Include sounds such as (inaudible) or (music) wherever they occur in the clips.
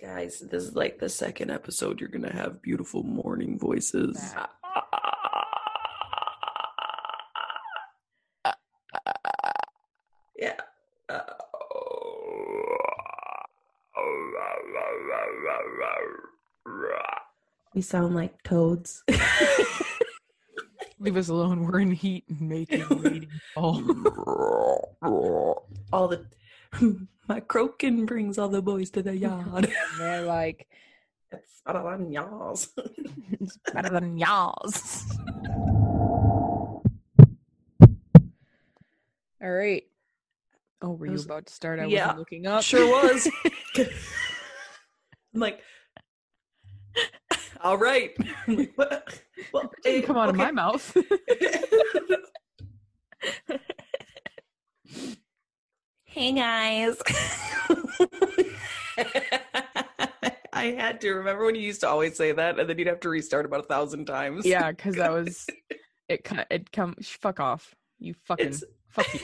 Guys, this is like the second episode. You're gonna have beautiful morning voices. That. Yeah. We sound like toads. Leave us alone. We're in heat and (laughs) making waiting. Oh, all the my croaking brings all the boys to the yard. (laughs) they're like it's better than yours. (laughs) it's better than y'all's. All right. Oh, were I you about to start? I Yeah, wasn't looking up. sure was. (laughs) I'm like, all right. I'm like, what? Well, Didn't eh, come out of my mouth. Hey guys. (laughs) I had to remember when you used to always say that, and then you'd have to restart about a thousand times. yeah, because that (laughs) was it. ki- It come. Fuck off. You fucking It's (laughs) fuck you.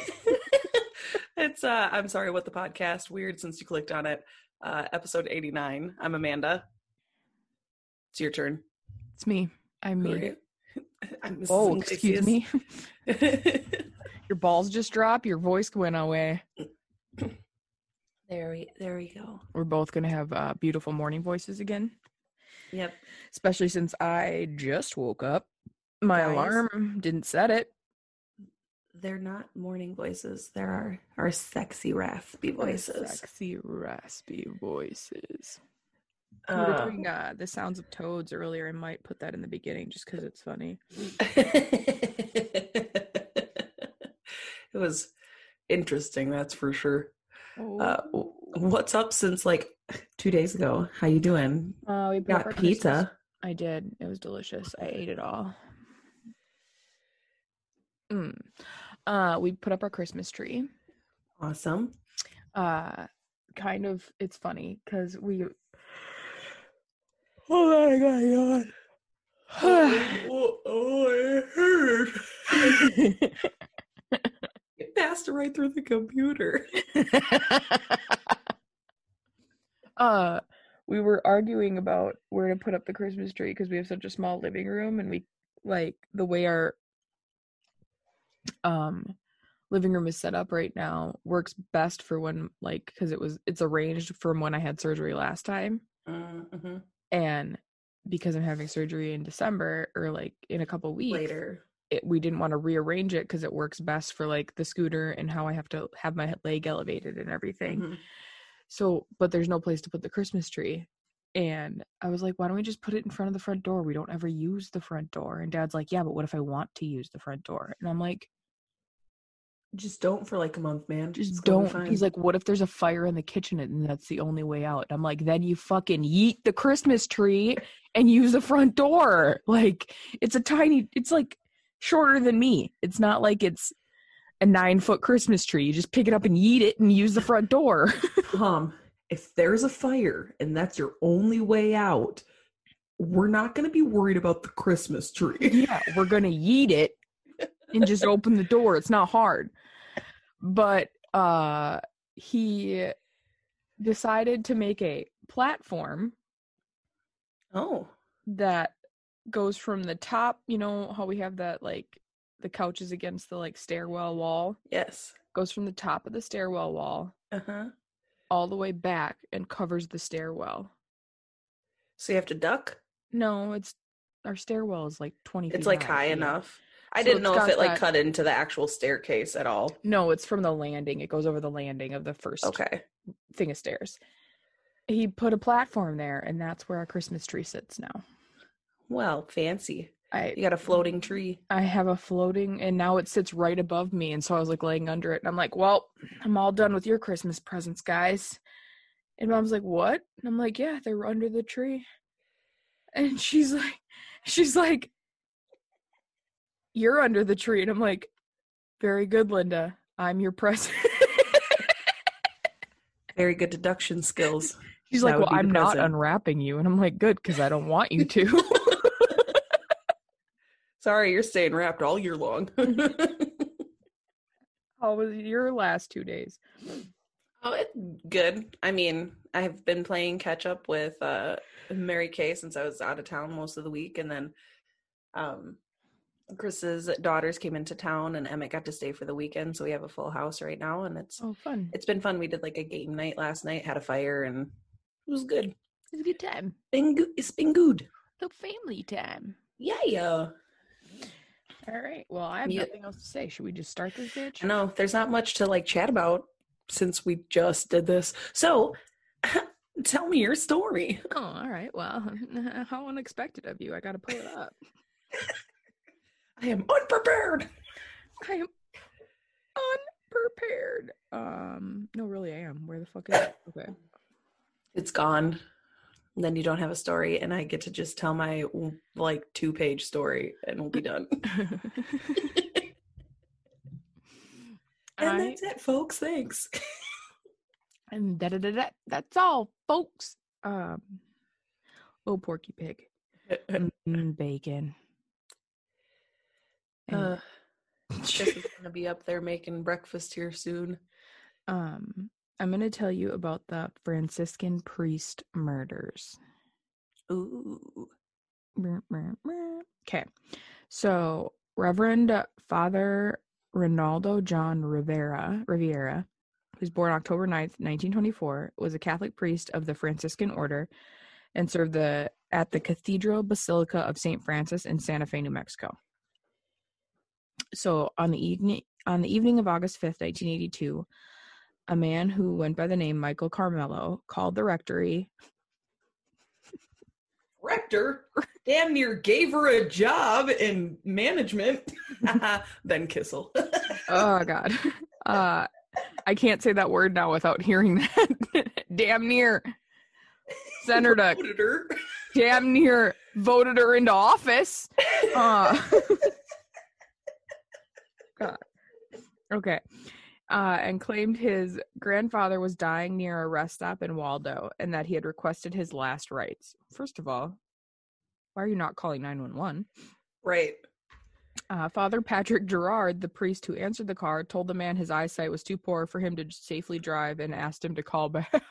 it's uh I'm sorry what the podcast weird since you clicked on it. Uh episode 89. I'm Amanda. It's your turn. It's me. I made Great. it. I'm Mrs. Oh, excuse me. Your balls just dropped. Your voice went away. (clears throat) there we there we go. We're both gonna have uh, beautiful morning voices again. Yep. Especially since I just woke up. My Guys. alarm didn't set it. They're not morning voices. There are our sexy raspy voices. Sexy, raspy voices. we were Uh, doing uh, the sounds of toads earlier. I might put that in the beginning just because it's funny. (laughs) it was interesting, that's for sure. Oh, Uh, what's up since like two days ago? How you doing? uh, we Got our Christmas- pizza. I did. It was delicious. I ate it all. Mm. Uh, we put up our Christmas tree. Awesome. Uh, kind of. It's funny because we. (sighs) Oh my god! (sighs) (sighs) oh, oh, it hurt. It passed right through the computer. (laughs) uh we were arguing about where to put up the christmas tree because we have such a small living room and we like the way our um living room is set up right now works best for when like because it was it's arranged from when i had surgery last time Mhm. and because i'm having surgery in december or like in a couple weeks Later. It, we didn't want to rearrange it because it works best for like the scooter and how i have to have my leg elevated and everything Mhm. so, but there's no place to put the Christmas tree. And I was like, why don't we just put it in front of the front door? We don't ever use the front door. And dad's like, yeah, but what if I want to use the front door? And I'm like, Just don't for like a month, man. just It's don't. He's like, what if there's a fire in the kitchen and that's the only way out? I'm like, then you fucking yeet the Christmas tree and use the front door. Like, it's a tiny, it's like shorter than me. It's not like it's a nine foot Christmas tree. You just pick it up and yeet it and use the front door. (laughs) Tom, if there's a fire and that's your only way out, we're not going to be worried about the Christmas tree. yeah, we're gonna yeet it and just (laughs) open the door. It's not hard. But uh he decided to make a platform Oh, that goes from the top, you know how we have that like the couches against the like stairwell wall, yes. goes from the top of the stairwell wall Uh huh. all the way back and covers the stairwell. So you have to duck? No, it's our stairwell is like 20 feet It's like high yeah. enough. I So didn't know if it like that- cut into the actual staircase at all. No, it's from the landing. It goes over the landing of the first Okay. thing of stairs. He put a platform there, and that's where our Christmas tree sits now. Well, fancy. I You got a floating tree. I have a floating, and now it sits right above me, and so I was like laying under it, and I'm like, "Well, I'm all done with your Christmas presents, guys." And mom's like, "What?" And I'm like, "Yeah, they're under the tree." And she's like, (laughs) "She's like, you're under the tree," and I'm like, "Very good, Linda. I'm your present." (laughs) Very good deduction skills. She's That like, "Well, I'm not unwrapping you," and I'm like, "Good, because I don't want you (laughs) to." Sorry, you're staying wrapped all year long. (laughs) (laughs) How was your last two days? Oh, it's good. I mean, I've been playing catch up with uh, Mary Kay since I was out of town most of the week, and then um, Chris's daughters came into town, and Emmett got to stay for the weekend, so we have a full house right now, and it's Oh, fun. it's been fun. We did like a game night last night, had a fire, and it was good. It's a good time. Been good. It's been good. The family time. Yeah, yeah. All right. Well, I have Yeah. nothing else to say. Should we just start this bitch? Know there's not much to like chat about since we just did this. So, (laughs) tell me your story. Oh, all right. Well, (laughs) how unexpected of you. I got to pull it up. (laughs) I am unprepared. I am unprepared. Um, no, really, I am. Where the fuck is it? Okay. It's gone. Then you don't have a story, and I get to just tell my like two page story, and we'll be done. (laughs) and that's it, folks. Thanks. and da da da da. That's all, folks. Um, oh, Porky Pig. Mm, (laughs) bacon. And, Uh, Chris is gonna be up there making breakfast here soon. um, I'm going to tell you about the Franciscan priest murders. Ooh. Okay. So, Reverend Father Ronaldo John Rivera, Riviera, who's born October 9th, 1924, was a Catholic priest of the Franciscan order and served the at the Cathedral Basilica of St. Francis in Santa Fe, New Mexico. So, on the evening on the evening of August 5th, 1982, a man who went by the name Michael Carmelo called the rectory. Rector? Damn near gave her a job in management. (laughs) ben Kissel. (laughs) oh god. Uh i can't say that word now without hearing that. (laughs) Damn near senator Promoted her. damn near voted her into office. Uh. God. Okay uh and claimed his grandfather was dying near a rest stop in waldo and that he had requested his last rites first of all why are you not calling 911 Right. Uh, Father Patrick Gerard, the priest who answered the call, told the man his eyesight was too poor for him to safely drive and asked him to call back. (laughs)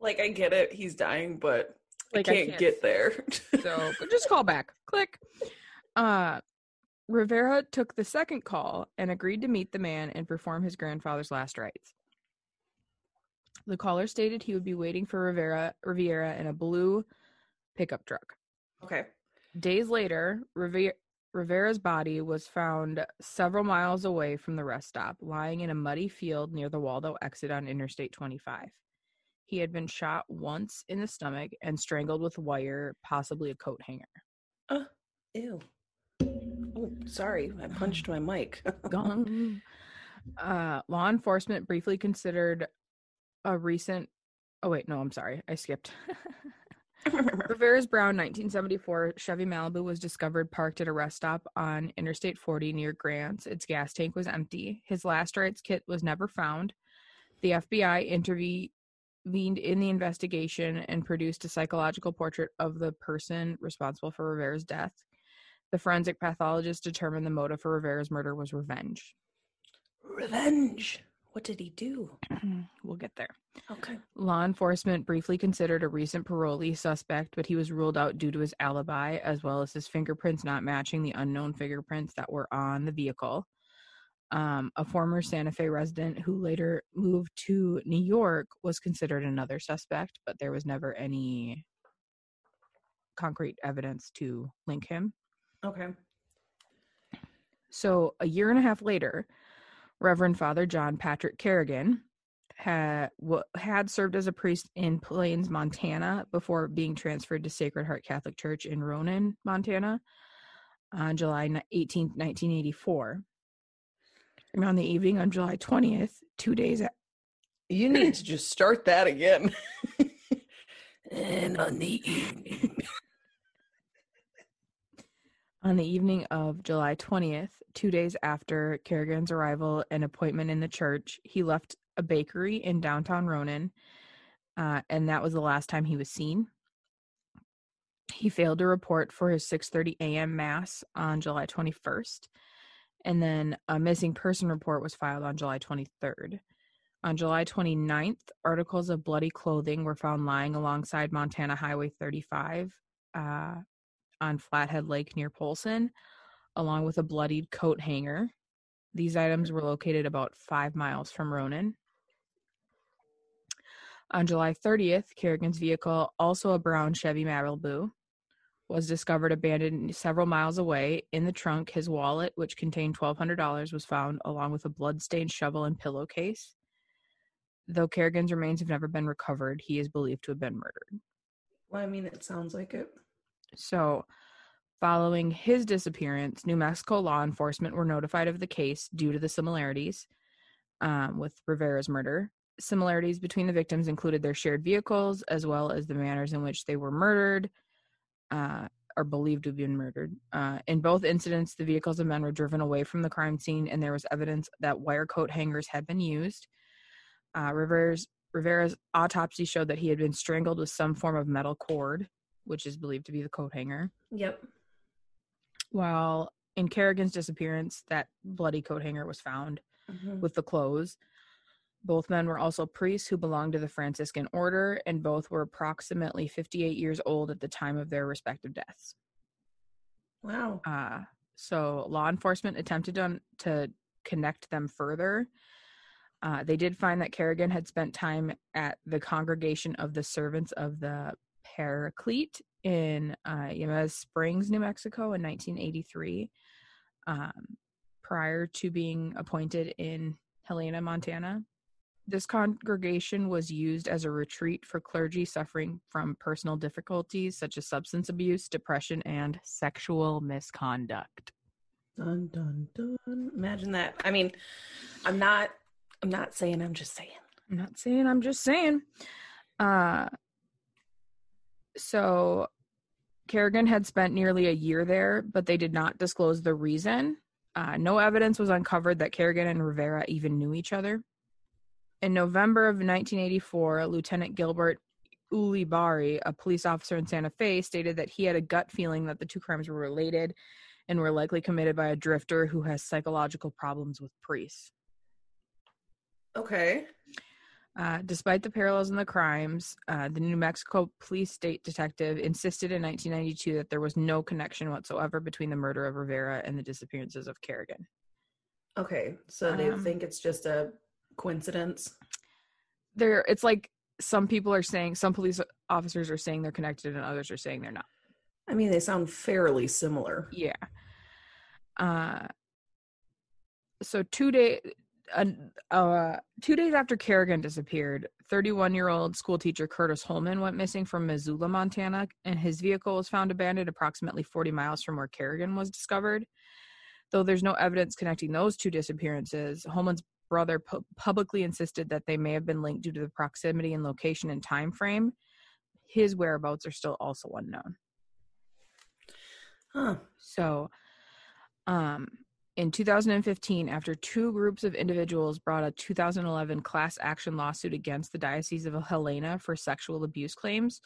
Like I get it, he's dying, but Like, I I can't, can't get there. so (laughs) just call back. Click. Uh, Rivera took the second call and agreed to meet the man and perform his grandfather's last rites. The caller stated he would be waiting for Rivera Riviera in a blue pickup truck. okay. Days later, Riviera, Rivera's body was found several miles away from the rest stop, lying in a muddy field near the Waldo exit on Interstate 25. He had been shot once in the stomach and strangled with wire, possibly a coat hanger. Uh, ew. Oh, sorry. I punched my mic. Gong. uh, law enforcement briefly considered a recent. Oh, wait, no, I'm sorry. I skipped. (laughs) Rivera's Brown 1974 Chevy Malibu was discovered parked at a rest stop on Interstate 40 near Grants. Its gas tank was empty. His last rites kit was never found. The FBI intervened in the investigation and produced a psychological portrait of the person responsible for Rivera's death. The forensic pathologist determined the motive for Rivera's murder was revenge. Revenge. What did he do? (clears throat) we'll get there. Okay. Law enforcement briefly considered a recent parolee suspect, but he was ruled out due to his alibi, as well as his fingerprints not matching the unknown fingerprints that were on the vehicle. Um, a former Santa Fe resident who later moved to New York was considered another suspect, but there was never any concrete evidence to link him. Okay. So, a year and a half later, Reverend Father John Patrick Kerrigan had w- had served as a priest in Plains, Montana, before being transferred to Sacred Heart Catholic Church in Ronan, Montana, on July ni- 18th, 1984. And on the evening on July 20th, two days a- You need to just start that again. (laughs) and on the evening. On the evening of July 20th, two days after Kerrigan's arrival and appointment in the church, he left a bakery in downtown Ronan, uh, and that was the last time he was seen. He failed to report for his 6:30 a.m. mass on July 21st, and then a missing person report was filed on July 23rd. On July 29th, articles of bloody clothing were found lying alongside Montana Highway 35 uh, on Flathead Lake near Polson, along with a bloodied coat hanger. These items were located about five miles from Ronan. On July 30th, Kerrigan's vehicle, also a brown Chevy Malibu, was discovered abandoned several miles away. In the trunk, his wallet, which contained $1,200, was found along with a blood-stained shovel and pillowcase. Though Kerrigan's remains have never been recovered, he is believed to have been murdered. Well, I mean, it sounds like it. So, following his disappearance, New Mexico law enforcement were notified of the case due to the similarities um, with Rivera's murder. Similarities between the victims included their shared vehicles, as well as the manners in which they were murdered, uh, are believed to have been murdered. Uh, in both incidents, the vehicles of men were driven away from the crime scene, and there was evidence that wire coat hangers had been used. Uh, Rivera's, Rivera's autopsy showed that he had been strangled with some form of metal cord, which is believed to be the coat hanger. Yep. While in Kerrigan's disappearance, that bloody coat hanger was found Mhm. with the clothes. Both men were also priests who belonged to the Franciscan order, and both were approximately 58 years old at the time of their respective deaths. Wow. Uh, so law enforcement attempted to, to connect them further. Uh, they did find that Kerrigan had spent time at the Congregation of the Servants of the Paraclete in uh, Jemez Springs, New Mexico in 1983, um, prior to being appointed in Helena, Montana. This congregation was used as a retreat for clergy suffering from personal difficulties such as substance abuse, depression, and sexual misconduct. Dun dun dun. Imagine that. I mean, I'm not. I'm not saying. I'm just saying. I'm not saying, I'm just saying. Uh, so Kerrigan had spent nearly a year there, but they did not disclose the reason. Uh, no evidence was uncovered that Kerrigan and Rivera even knew each other. In November of 1984, Lieutenant Gilbert Ulibarri, a police officer in Santa Fe, stated that he had a gut feeling that the two crimes were related and were likely committed by a drifter who has psychological problems with priests. Okay. Uh, despite the parallels in the crimes, uh, the New Mexico police state detective insisted in 1992 that there was no connection whatsoever between the murder of Rivera and the disappearances of Kerrigan. Okay. So they Um, think it's just a coincidence. There, it's like some people are saying, some police officers are saying they're connected, and others are saying they're not. I mean, they sound fairly similar. Yeah. Uh, so two day, uh, uh, two days after Kerrigan disappeared, 31 year old school teacher Curtis Holman went missing from Missoula, Montana, and his vehicle was found abandoned approximately 40 miles from where Kerrigan was discovered. Though there's no evidence connecting those two disappearances, Holman's brother pu- publicly insisted that they may have been linked due to the proximity and location and time frame. His whereabouts are still also unknown. Huh. So, um, in 2015, after two groups of individuals brought a 2011 class action lawsuit against the Diocese of Helena for sexual abuse claims,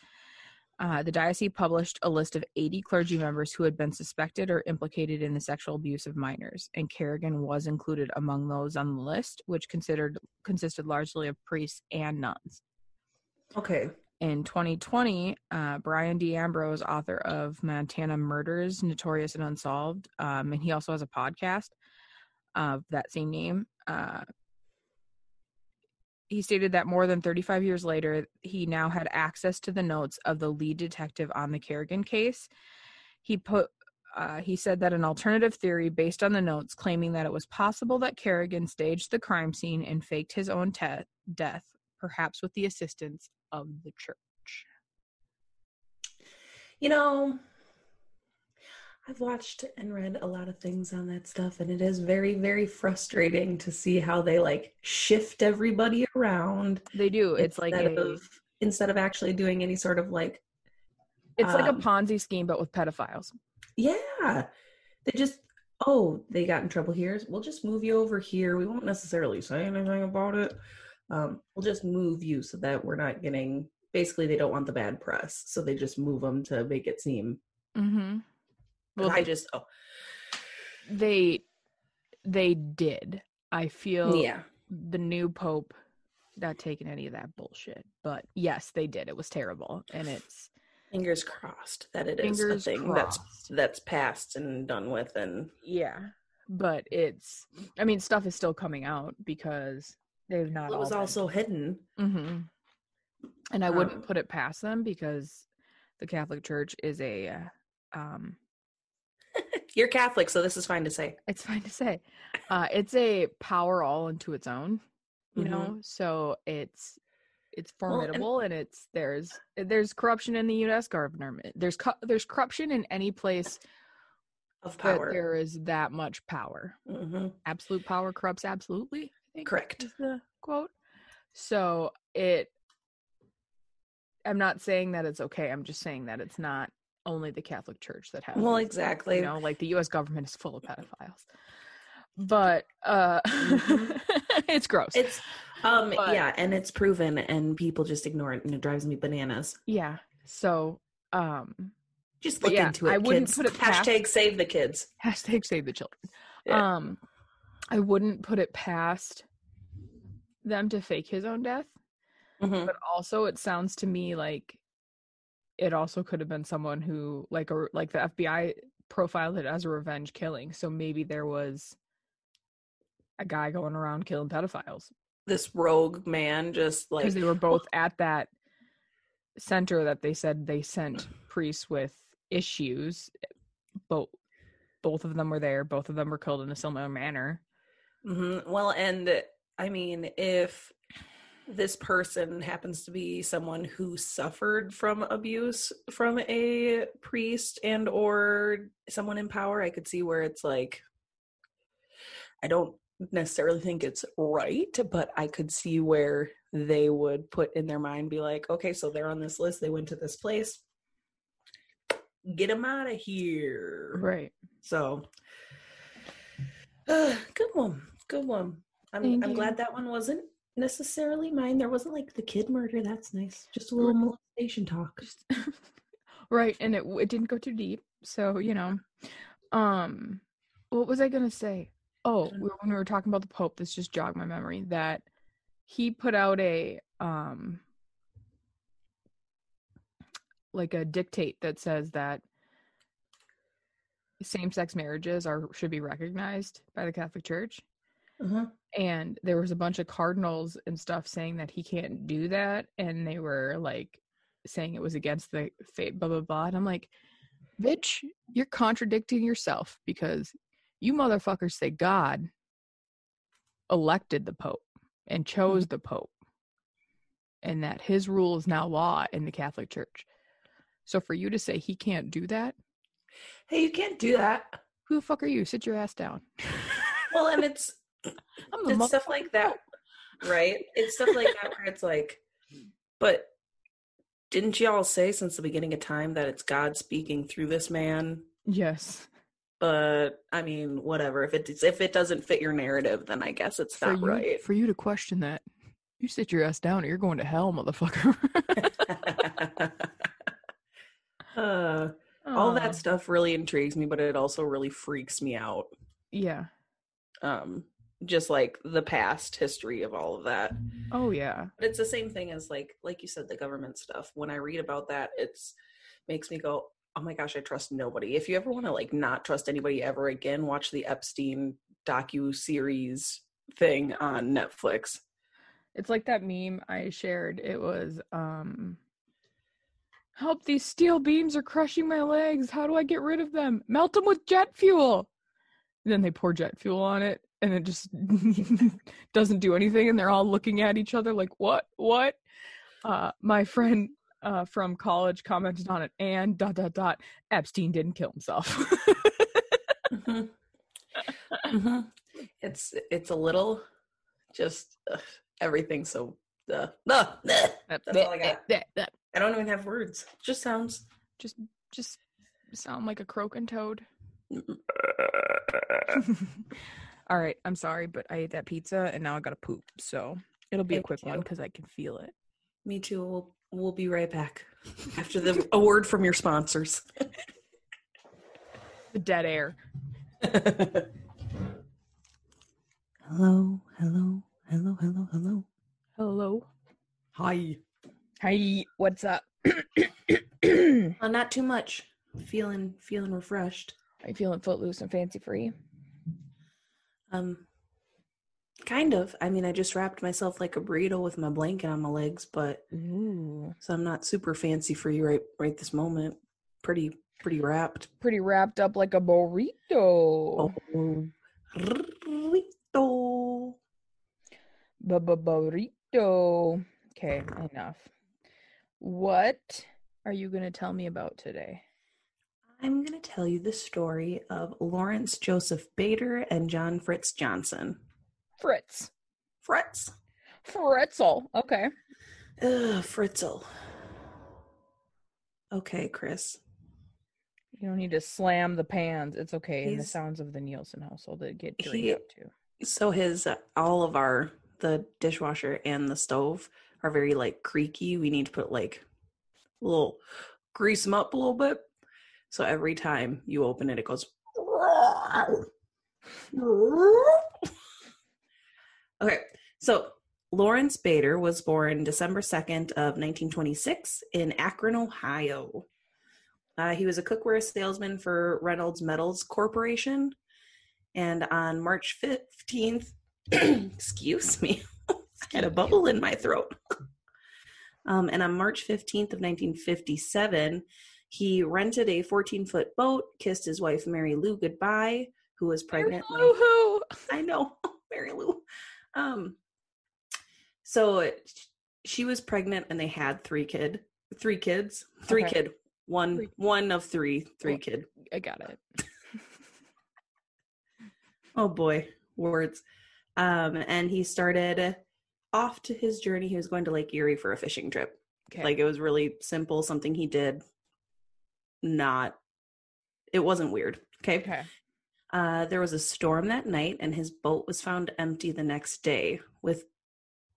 uh, the diocese published a list of 80 clergy members who had been suspected or implicated in the sexual abuse of minors, and Kerrigan was included among those on the list, which considered consisted largely of priests and nuns. Okay. In 2020, uh, Brian D'Ambrosio, author of Montana Murders, Notorious and Unsolved, um, and he also has a podcast of that same name. Uh, he stated that more than 35 years later, he now had access to the notes of the lead detective on the Kerrigan case. He put uh, he said that an alternative theory based on the notes claiming that it was possible that Kerrigan staged the crime scene and faked his own te- death, perhaps with the assistance of the church. You know, I've watched and read a lot of things on that stuff, and it is very, very frustrating to see how they like shift everybody around. They do. It's like instead a, of instead of actually doing any sort of like, it's like a um, Ponzi scheme, but with pedophiles. yeah, they just oh they got in trouble here. We'll just move you over here. We won't necessarily say anything about it. Um, we'll just move you so that we're not getting. Basically, they don't want the bad press, so they just move them to make it seem. Mm-hmm. Well, Well, I they, just oh they they did. I feel yeah. the new pope not taking any of that bullshit. But yes, they did. It was terrible, and it's Fingers crossed that it is a thing that's that's passed and done with and yeah. But it's. I mean, stuff is still coming out because they've not. it was also hidden. hmm And I wouldn't Um, put it past them because the Catholic Church is a. uh, Um, (laughs) You're Catholic, so this is fine to say. it's fine to say, uh, it's a power all into its own. You Mhm. know, so it's it's Well, and- formidable and it's there's there's corruption in the U.S. government. There's co- there's corruption in any place Of that power. there is that much power. hmm Absolute power corrupts absolutely. Think Correct. the quote. So it. I'm not saying that it's okay. I'm just saying that it's not only the Catholic Church that has. Well, exactly. You know, like the U.S. government is full of pedophiles. But uh Mhm. (laughs) it's gross. It's um But- yeah, and it's proven and people just ignore it and it drives me bananas. yeah. So um Just look yeah, into it. I wouldn't put it past- Hashtag save the kids. hashtag save the children. Yeah. Um I wouldn't put it past them to fake his own death. Mhm. but also it sounds to me like it also could have been someone who like or like the FBI profiled it as a revenge killing so maybe there was a guy going around killing pedophiles This rogue man just like because they were both at that center that they said they sent (clears throat) priests with issues both both of them were there both of them were killed in a similar manner Mhm. Well, and I mean, if this person happens to be someone who suffered from abuse from a priest and or someone in power, I could see where it's like I don't necessarily think it's right, but I could see where they would put in their mind be like, okay, so they're on this list, they went to this place. Get them out of here. right So, uh, (sighs) good one, good one. I'm Thank I'm you. glad that one wasn't necessarily mine. There wasn't like the kid murder. That's nice. Just a little molestation talk. (laughs) right and it it didn't go too deep so you know um what was i gonna say oh when we were talking about the pope this just jogged my memory that he put out a um like a dictate that says that same-sex marriages are should be recognized by the catholic church Uh-huh. and there was a bunch of cardinals and stuff saying that he can't do that and they were like saying it was against the faith blah blah blah and i'm like bitch you're contradicting yourself because you motherfuckers say god elected the pope and chose the pope and that his rule is now law in the catholic church so for you to say he can't do that Hey, you can't do that. who the fuck are you sit your ass down Well, and (laughs) it's i'm the it's stuff like that, right? It's stuff like that where it's like, but didn't y'all say since the beginning of time that it's God speaking through this man? yes But I mean, whatever. If it if it doesn't fit your narrative, then I guess it's for not you, right. for you to question that, you sit your ass down or you're going to hell, motherfucker. (laughs) uh, all that stuff really intrigues me, but it also really freaks me out. Yeah. Um, just like the past history of all of that. Oh yeah. But it's the same thing as like like you said, the government stuff. When I read about that, it's makes me go, Oh my gosh, I trust nobody. If you ever want to like not trust anybody ever again, watch the Epstein docu series thing on Netflix. It's like that meme I shared. It was um Help these steel beams are crushing my legs. How do I get rid of them? Melt them with jet fuel. And then they pour jet fuel on it and it just (laughs) doesn't do anything and they're all looking at each other like what? What? Uh my friend uh from college commented on it and dot dot dot Epstein didn't kill himself. Mhm. (laughs) Mhm. It's it's a little just ugh, everything's so uh, uh. (laughs) That's all I got. I don't even have words. Just sounds. just just sound like a croaking toad. All right, I'm sorry, but I ate that pizza and now I gotta poop. So it'll be a Me quick one because I can feel it. Me too. We'll, we'll be right back after the (laughs) a word from your sponsors. (laughs) The dead air. hello, hello, hello, hello, hello. Hello. Hi. Hi. What's up? (clears throat) Uh, not too much. Feeling feeling refreshed. Are you feeling footloose and fancy free? Um, kind of. I mean, I just wrapped myself like a burrito with my blanket on my legs, but Ooh. so I'm not super fancy for you right right this moment. Pretty pretty wrapped. Pretty wrapped up like a burrito. Oh, burrito. Burrito. Okay, enough. What are you going to tell me about today? I'm gonna tell you the story of Lawrence Joseph Bader and John Fritz Johnson. Fritz. Fritz. Fritzel. Okay. Ugh, Fritzel. Okay, Chris. You don't need to slam the pans. It's okay. In the sounds of the Nielsen household, that get dirty up too. So his uh, all of our the dishwasher and the stove are very like creaky. We need to put like a little grease them up a little bit. So every time you open it, it goes. (laughs) Okay, so Lawrence Bader was born December 2nd of 1926 in Akron, Ohio. Uh, he was a cookware salesman for Reynolds Metals Corporation. And on March 15th, (clears throat) excuse me, (laughs) I had a bubble in my throat. (laughs) Um, and on March 15th of 1957, he rented a 14 foot boat, kissed his wife Mary Lou goodbye, who was pregnant. like- Woohoo! (laughs) I know, (laughs) Mary Lou. Um, so it- she was pregnant, and they had three kid, three kids, three Okay. kid, one, Three. one of three, three kid. I got it. (laughs) Oh boy, words. Um, and he started off to his journey. He was going to Lake Erie for a fishing trip. Okay. Like it was really simple, something he did. Not, it wasn't weird. Okay. okay. Uh, there was a storm that night, and his boat was found empty the next day with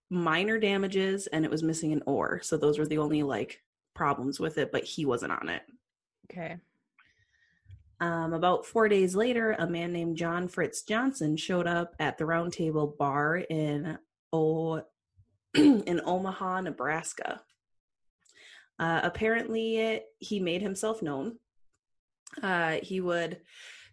minor damages, and it was missing an oar. So those were the only like problems with it, but he wasn't on it. Okay. Um, about four days later, a man named John Fritz Johnson showed up at the Round Table Bar in o- (clears throat) in Omaha, Nebraska. Uh, apparently, he made himself known. Uh, he would,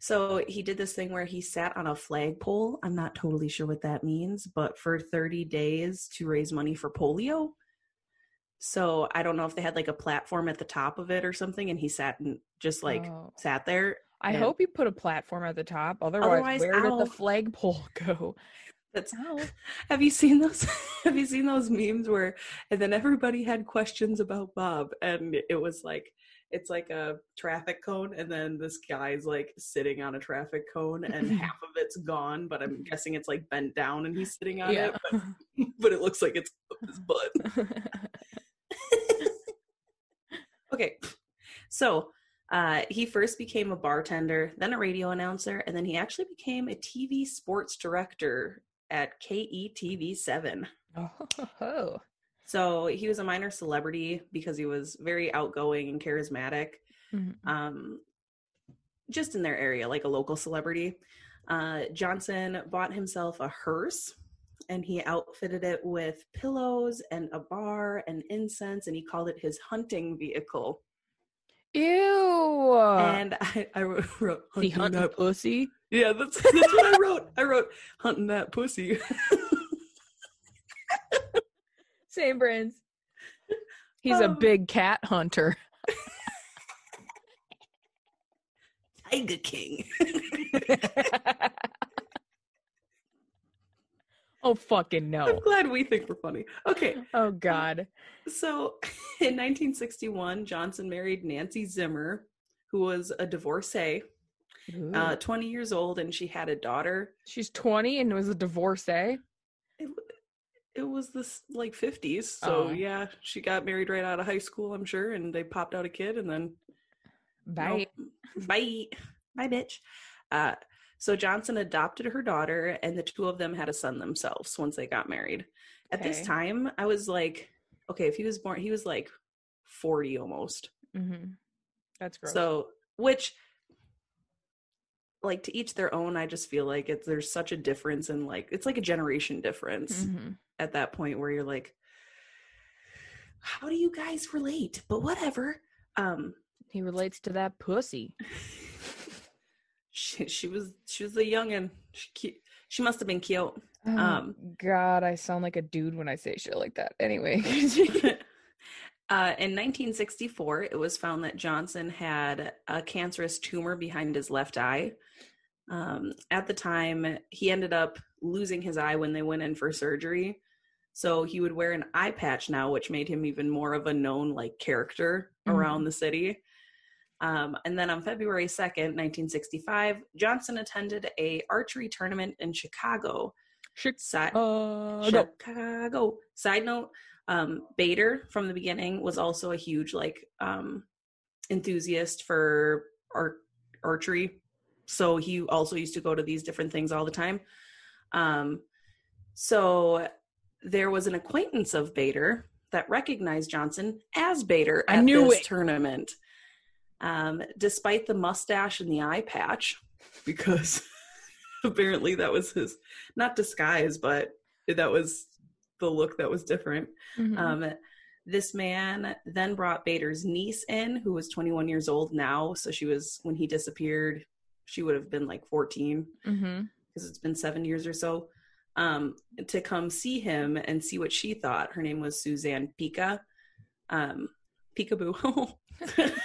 so he did this thing where he sat on a flagpole. I'm not totally sure what that means, but for 30 days to raise money for polio. So I don't know if they had like a platform at the top of it or something, and he sat and just like Oh. sat there. I hope you put a platform at the top. Otherwise, Otherwise, where did the flagpole (laughs) go? That's Ow. (laughs) have you seen those? (laughs) have you seen those memes where and then everybody had questions about Bob, and it was like it's like a traffic cone, and then this guy's like sitting on a traffic cone, and (laughs) half of it's gone, but I'm guessing it's like bent down, and he's sitting on Yeah. it, but, but it looks like it's up his butt. Okay, so uh, he first became a bartender, then a radio announcer, and then he actually became a TV sports director at KETV 7. oh. (laughs) So he was a minor celebrity because he was very outgoing and charismatic, Mhm. um, just in their area, like a local celebrity. Uh, Johnson bought himself a hearse and he outfitted it with pillows and a bar and incense, and he called it his hunting vehicle. Ew. and (laughs) I, I wrote, wrote the hunting hunting that- pussy. Yeah, that's (laughs) that's what I wrote. I wrote hunting that pussy. (laughs) Same brains. He's a Oh. big cat hunter. (laughs) Tiger King. oh fucking no. I'm glad we think we're funny. Okay, Oh um, god. so in 1961, Johnson married Nancy Zimmer, who was a divorcee, uh, 20 years old, and she had a daughter. She's 20 and was a divorcee. It, it was this like 50s, so Oh. yeah, she got married right out of high school, I'm sure, and they popped out a kid, and then Bye. Nope. Bye. Bye, bitch. Uh, so Johnson adopted her daughter, and the two of them had a son themselves once they got married. At this time, I was like, okay, if he was born, he was like 40 almost. hmm That's gross. So, which, like, to each their own, I just feel like it's there's such a difference in like, it's like a generation difference. Mhm. at that point where you're like, how do you guys relate? But whatever. Um, He relates to that pussy. (laughs) she, she was she was a youngin. She cute. She must have been cute. Oh, Um, God, I sound like a dude when I say shit like that. Anyway. (laughs) (laughs) uh, in 1964, it was found that Johnson had a cancerous tumor behind his left eye. Um, at the time, he ended up losing his eye when they went in for surgery. So he would wear an eye patch now, which made him even more of a known like character Mhm. around the city. Um, and then on February 2nd, 1965, Johnson attended a archery tournament in Chicago. Side, Uh. Chicago. Side note, um, Bader from the beginning was also a huge like um enthusiast for art archery. So he also used to go to these different things all the time. Um so there was an acquaintance of Bader that recognized Johnson as Bader at this it. tournament. Um, despite the mustache and the eye patch, because (laughs) apparently that was his not disguise, but that was the look that was different. Mhm. Um, this man then brought Bader's niece in, who was 21 years old now. So she was, when he disappeared, she would have been like 14 Mhm. because it's been seven years or so, um, to come see him and see what she thought. Her name was Suzanne Pika. Um, Peekaboo. (laughs)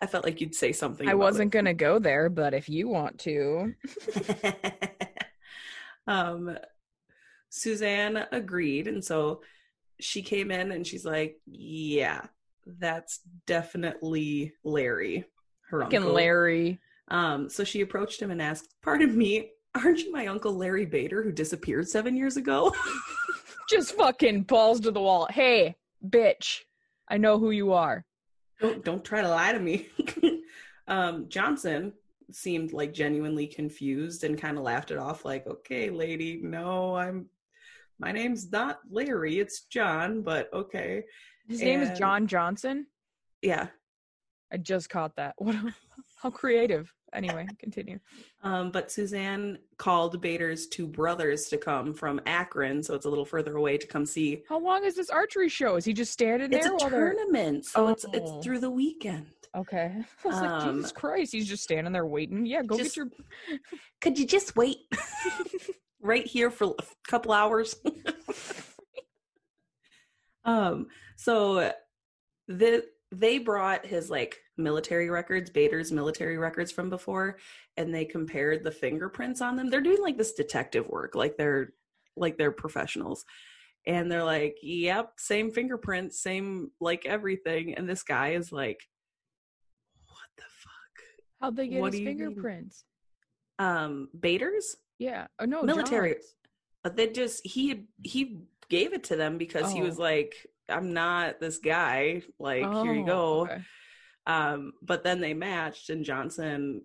I felt like you'd say something. I wasn't gonna go there, but if you want to, (laughs) um, Suzanne agreed, and so she came in and she's like, "Yeah, that's definitely Larry, her fucking uncle." Larry. Um, so she approached him and asked, "Pardon me, aren't you my uncle Larry Bader who disappeared seven years ago?" (laughs) Just fucking balls to the wall. Hey, bitch, I know who you are. don't don't try to lie to me. (laughs) um, Johnson seemed like genuinely confused and kind of laughed it off, like, "Okay, lady, no, I'm." My name's not Larry, it's John, but okay. His name is John Johnson. Yeah. I just caught that. (laughs) What? a- How creative. Anyway, continue. Um, but Suzanne called Bader's two brothers to come from Akron, so it's a little further away to come see. How long is this archery show? Is he just standing It's there a while they're? tournament, so it's Oh. it's through the weekend. Okay. (laughs) I was like, Jesus Um, Christ, he's just standing there waiting. Yeah, go just- get your. (laughs) Could you just wait right here for a couple hours? (laughs) um, so the they brought his like military records, Bader's military records from before, and they compared the fingerprints on them. They're doing like this detective work, like they're like they're professionals. And they're like, "Yep, same fingerprints, same like everything." And this guy is like, "What the fuck?" How'd they get What his mean? fingerprints? Um, Bader's Yeah. Oh no. Military. But they just he he gave it to them because he was Oh. like, I'm not this guy. Like, here you Oh, go. okay. Um, but then they matched, and Johnson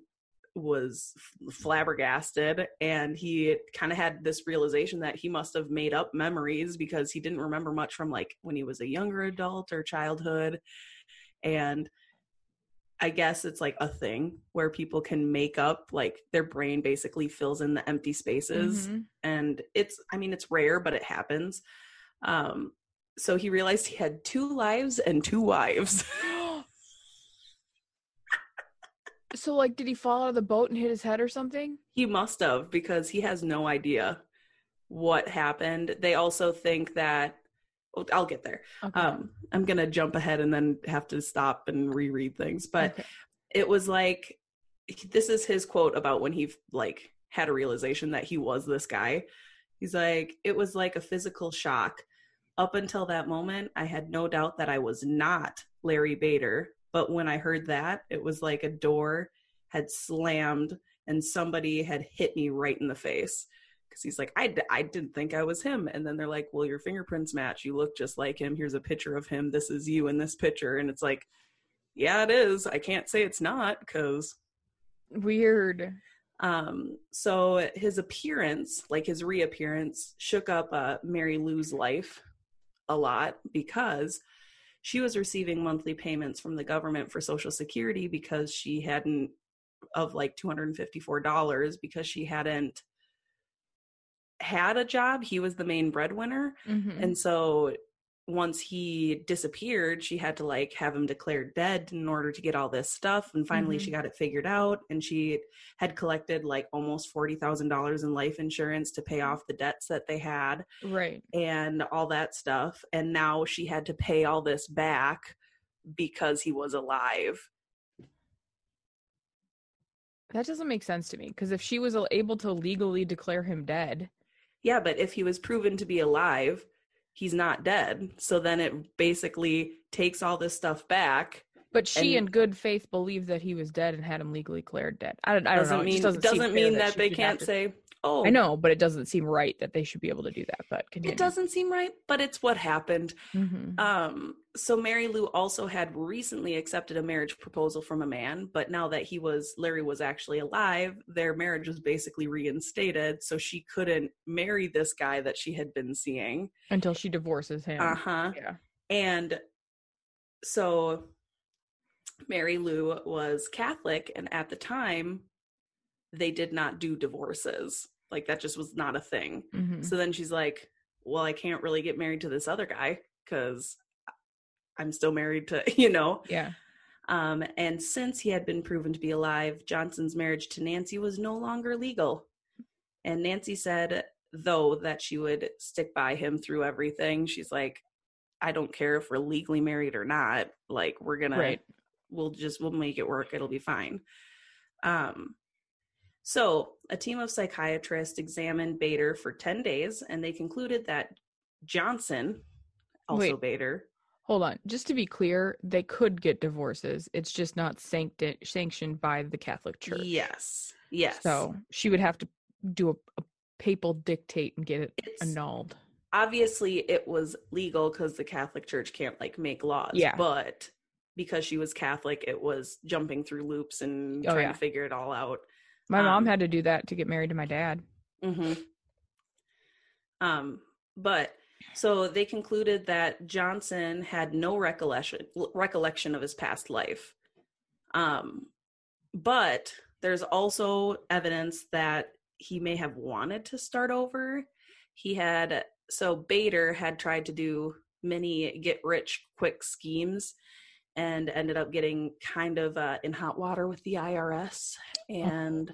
was flabbergasted, and he kind of had this realization that he must have made up memories because he didn't remember much from like when he was a younger adult or childhood, and I guess it's like a thing where people can make up like their brain basically fills in the empty spaces Mhm. and it's i mean it's rare but it happens um so he realized he had two lives and two wives (laughs) so like, did he fall out of the boat and hit his head or something? he must have because he has no idea what happened they also think that i'll get there Okay. um i'm gonna jump ahead and then have to stop and reread things but Okay. it was like this is his quote about when he like had a realization that he was this guy he's like it was like a physical shock up until that moment i had no doubt that i was not larry bader but when i heard that it was like a door had slammed and somebody had hit me right in the face because he's like I, d- I didn't think i was him. And then they're like well your fingerprints match. You look just like him. Here's a picture of him. This is you in this picture. And it's like yeah it is. I can't say it's not because Weird. um so his appearance like his reappearance shook up uh mary lou's life a lot because she was receiving monthly payments from the government for social security because she hadn't of like $254 because she hadn't had a job. He was the main breadwinner. Mhm. And so once he disappeared, she had to like have him declared dead in order to get all this stuff. And finally, she got it figured out. And she had collected like almost $40,000 in life insurance to pay off the debts that they had right. and all that stuff. And now she had to pay all this back because he was alive. That doesn't make sense to me because if she was able to legally declare him dead, Yeah, but if he was proven to be alive, he's not dead. So then it basically takes all this stuff back. but she And- in good faith believed that he was dead and had him legally declared dead. I don't, I don't doesn't know. It mean doesn't, doesn't mean that, she they can't to- say, "Oh, I know, but it doesn't seem right that they should be able to do that. But continue. It doesn't seem right, but it's what happened. Mhm. Um, so Mary Lou also had recently accepted a marriage proposal from a man, but now that he was Larry was actually alive, their marriage was basically reinstated. So she couldn't marry this guy that she had been seeing. Until she divorces him. Uh huh. Yeah. And so Mary Lou was Catholic, and at the time, they did not do divorces. Like that just was not a thing. Mhm. So then she's like, Well, I can't really get married to this other guy because I'm still married to, (laughs) you know. Yeah. Um, and since he had been proven to be alive, Johnson's marriage to Nancy was no longer legal. And Nancy said, though, that she would stick by him through everything. She's like, I don't care if we're legally married or not. Like, we're gonna, we'll just, we'll make it work. It'll be fine. Um, so a team of psychiatrists examined Bader for 10 days and they concluded that Johnson, also Wait. Bader, Hold on. Just to be clear, they could get divorces. It's just not sancti- sanctioned by the Catholic Church. yes, yes. So she would have to do a, a papal dictate and get it It's- annulled. obviously it was legal because the Catholic Church can't like make laws. Yeah. But because she was Catholic, it was jumping through loops and Oh, trying yeah. to figure it all out. My mom Um, had to do that to get married to my dad. hmm Um, but so they concluded that Johnson had no recollection recollection of his past life. Um, but there's also evidence that he may have wanted to start over. He had so Bader had tried to do many get rich quick schemes and ended up getting kind of uh, in hot water with the IRS and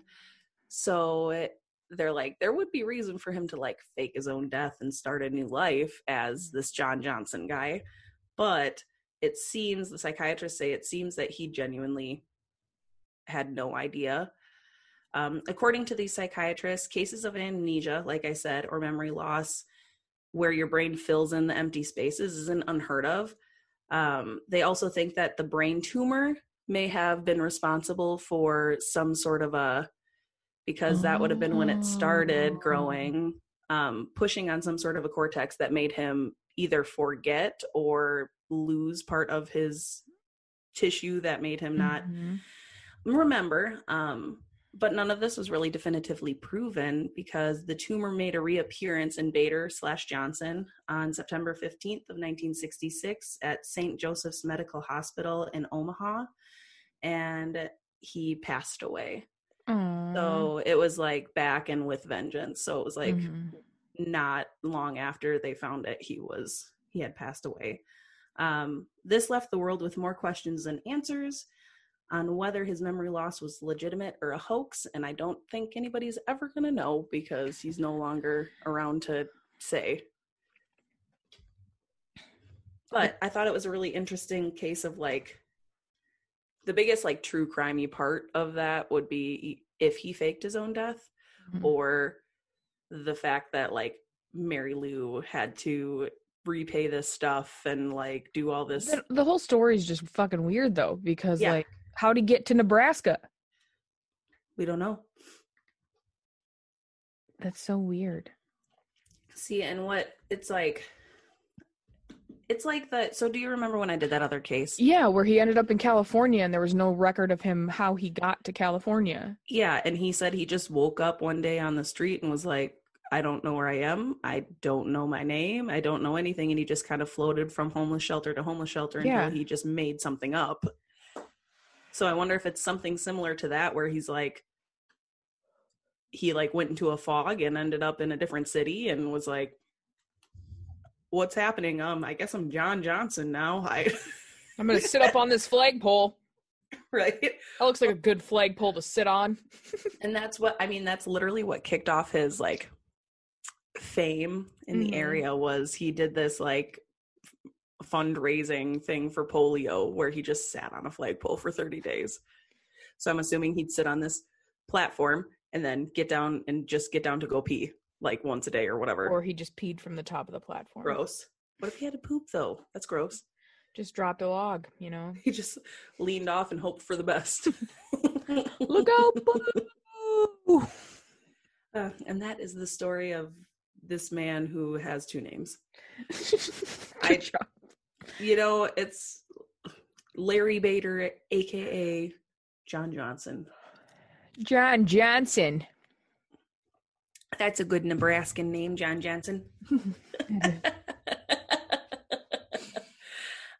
so it, they're like there would be reason for him to like fake his own death and start a new life as this John Johnson guy. But it seems the psychiatrists say it seems that he genuinely had no idea. Um, according to these psychiatrists cases of amnesia like i said or memory loss where your brain fills in the empty spaces isn't unheard of um, they also think that the brain tumor may have been responsible for some sort of a because that would have been when it started Oh. growing um, pushing on some sort of a cortex that made him either forget or lose part of his tissue that made him not Mhm. remember um but none of this was really definitively proven because the tumor made a reappearance in Bader slash Johnson on September 15th of 1966 at St. Joseph's Medical Hospital in Omaha, and he passed away. Aw. So it was like back and with vengeance. So it was like Mhm. not long after they found it he was he had passed away um, this left the world with more questions than answers on whether his memory loss was legitimate or a hoax and i don't think anybody's ever going to know because he's no longer around to say but i thought it was a really interesting case of like the biggest like true crimey part of that would be if he faked his own death Mhm. or the fact that like Mary Lou had to repay this stuff and like do all this. The, the whole story is just fucking weird though, because Yeah. like, how'd he get to Nebraska? We don't know. That's so weird. See, and what it's like, it's like that. So, do you remember when I did that other case? Yeah, where he ended up in California and there was no record of him how he got to California. Yeah, and he said he just woke up one day on the street and was like, I don't know where I am. I don't know my name. I don't know anything. And he just kind of floated from homeless shelter to homeless shelter until Yeah. he just made something up. So I wonder if it's something similar to that where he's like, he like went into a fog and ended up in a different city and was like what's happening um i guess i'm john johnson now i (laughs) I'm gonna sit up on this flagpole. (laughs) right That looks like a good flagpole to sit on. (laughs) and that's what i mean that's literally what kicked off his like fame in the Mhm. area was he did this like fundraising thing for polio where he just sat on a flagpole for 30 days so i'm assuming he'd sit on this platform and then get down and just get down to go pee like once a day or whatever Or he just peed from the top of the platform. gross what if he had to poop though that's gross Just dropped a log, you know. (laughs) he just leaned off and hoped for the best (laughs) Look out! boo! (laughs) Uh, and that is the story of this man who has two names. I-. You know, it's Larry Bader, aka John Johnson. John Johnson. That's a good Nebraskan name, John Johnson. (laughs)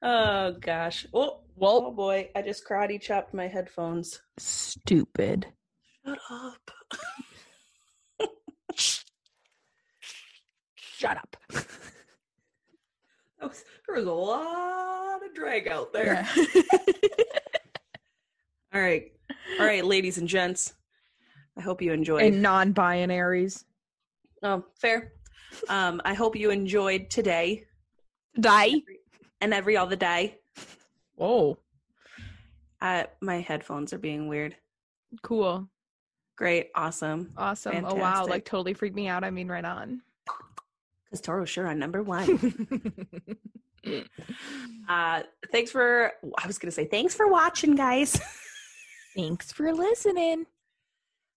oh gosh. Oh, Well, oh boy, I just karate chopped my headphones. stupid. Shut up. Shut up. (laughs) Was- there was a lot of drag out there. (laughs) (laughs) All right. All right, ladies and gents. I hope you enjoyed. and non-binaries. oh, fair. Um, I hope you enjoyed today Die. and every other day. Whoa. Uh, my headphones are being weird. Cool. Great, awesome. Awesome. Oh wow. Like totally freaked me out. I mean, right on. Because Toro sure on number one. (laughs) uh, thanks for. I was gonna say thanks for watching, guys. (laughs) Thanks for listening.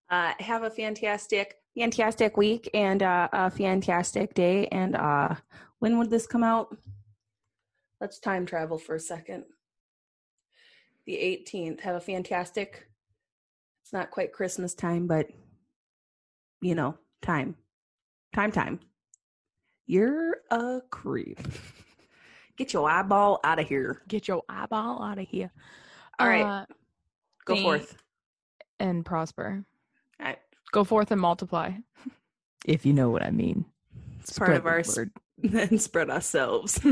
Uh, have a fantastic, fantastic week and uh, a fantastic day. And uh, when would this come out? Let's time travel for a second. The 18th. Have a fantastic. It's not quite Christmas time, but you know, time, time, time. You're a creep. Get your eyeball out of here. Get your eyeball out of here. All right. Uh, Go Thank- forth. and prosper. All right. Go forth and multiply. If you know what I mean. It's part of our s- word. (laughs) and spread ourselves. (laughs) (laughs)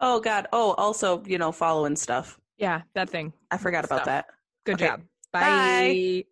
oh God. Oh, also, you know, following stuff. yeah, that thing. I forgot about Stuff. that. Good Okay. job. Bye. Bye.